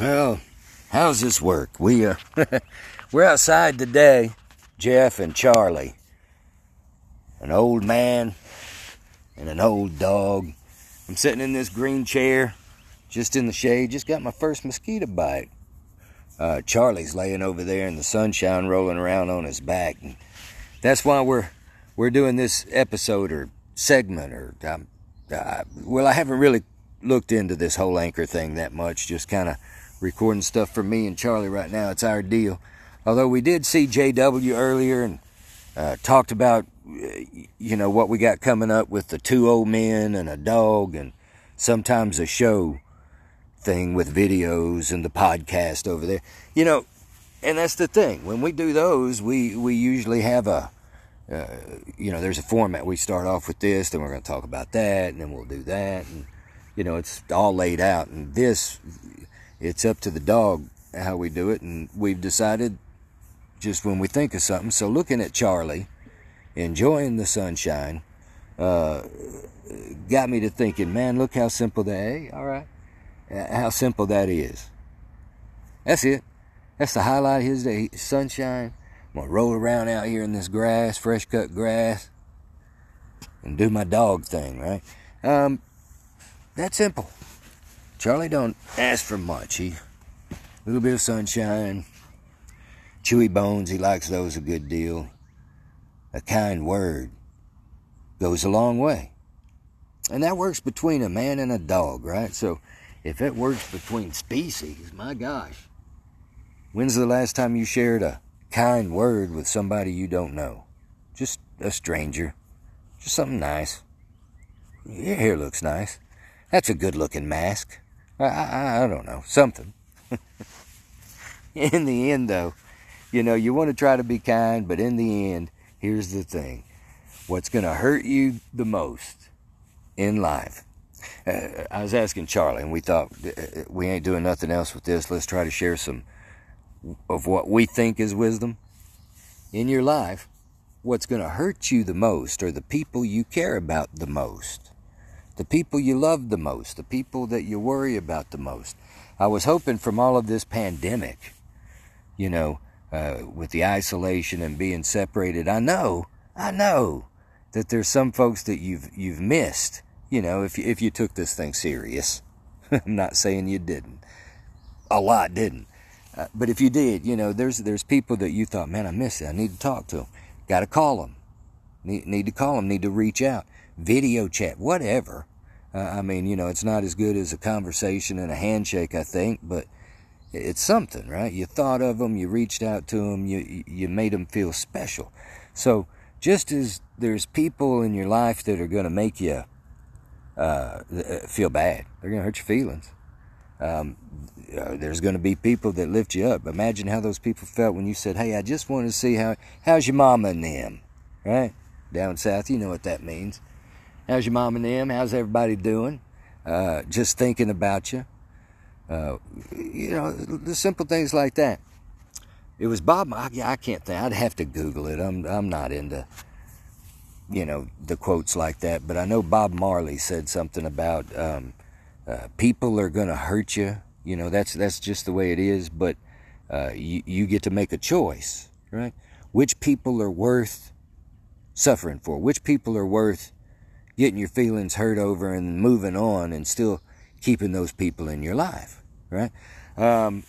Well, how's this work? We uh, we're outside today, Jeff and Charlie. An old man and an old dog. I'm sitting in this green chair, just in the shade. Just got my first mosquito bite. Uh, Charlie's laying over there in the sunshine, rolling around on his back. And that's why we're we're doing this episode or segment or um, uh, well, I haven't really looked into this whole anchor thing that much. Just kind of recording stuff for me and Charlie right now. It's our deal. Although we did see JW earlier and uh, talked about, you know, what we got coming up with the two old men and a dog and sometimes a show thing with videos and the podcast over there. You know, and that's the thing. When we do those, we, we usually have a, uh, you know, there's a format. We start off with this, then we're going to talk about that, and then we'll do that. And, you know, it's all laid out. And this, it's up to the dog how we do it. And we've decided just when we think of something. So looking at Charlie, enjoying the sunshine, uh, got me to thinking, man, look how simple that, hey, all right, how simple that is. That's it. That's the highlight of his day. Sunshine. I'm gonna roll around out here in this grass, fresh cut grass, and do my dog thing, right? Um, that simple. Charlie don't ask for much. He a little bit of sunshine, chewy bones. He likes those a good deal. A kind word goes a long way, and that works between a man and a dog, right? So, if it works between species, my gosh, when's the last time you shared a kind word with somebody you don't know? Just a stranger, just something nice. Your hair looks nice. That's a good looking mask. I, I, don't know, something. in the end, though, you know, you want to try to be kind, but in the end, here's the thing what's going to hurt you the most in life. Uh, I was asking Charlie, and we thought uh, we ain't doing nothing else with this. Let's try to share some of what we think is wisdom in your life. What's going to hurt you the most are the people you care about the most the people you love the most, the people that you worry about the most. I was hoping from all of this pandemic, you know, uh, with the isolation and being separated, I know, I know that there's some folks that you've you've missed. You know, if you, if you took this thing serious, I'm not saying you didn't. A lot didn't, uh, but if you did, you know, there's there's people that you thought, man, I miss it. I need to talk to them. Got to call them. Need need to call them. Need to reach out. Video chat, whatever. Uh, I mean, you know, it's not as good as a conversation and a handshake, I think, but it's something, right? You thought of them, you reached out to them, you you made them feel special. So just as there's people in your life that are going to make you uh, uh, feel bad, they're going to hurt your feelings. Um, uh, there's going to be people that lift you up. Imagine how those people felt when you said, "Hey, I just want to see how how's your mama and them," right? Down south, you know what that means. How's your mom and them? How's everybody doing? Uh, just thinking about you. Uh, you know, the simple things like that. It was Bob. I, I can't think. I'd have to Google it. I'm I'm not into you know the quotes like that. But I know Bob Marley said something about um, uh, people are going to hurt you. You know, that's that's just the way it is. But uh, you you get to make a choice, right? Which people are worth suffering for? Which people are worth getting your feelings hurt over and moving on and still keeping those people in your life, right? Um,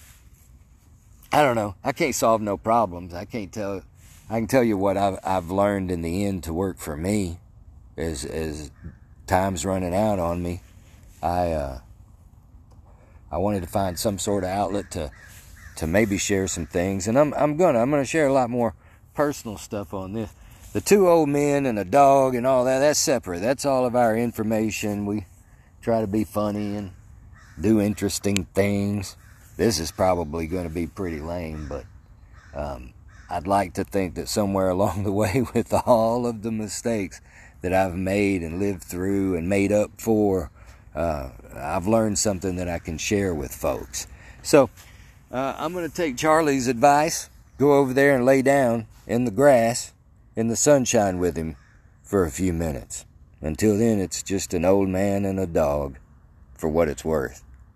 I don't know. I can't solve no problems. I can't tell. I can tell you what I've I've learned in the end to work for me, as as time's running out on me. I uh, I wanted to find some sort of outlet to to maybe share some things, and I'm I'm gonna I'm gonna share a lot more personal stuff on this the two old men and a dog and all that, that's separate. That's all of our information. We try to be funny and do interesting things. This is probably going to be pretty lame, but um, I'd like to think that somewhere along the way, with all of the mistakes that I've made and lived through and made up for, uh, I've learned something that I can share with folks. So uh, I'm going to take Charlie's advice, go over there and lay down in the grass in the sunshine with him for a few minutes. Until then, it's just an old man and a dog, for what it's worth.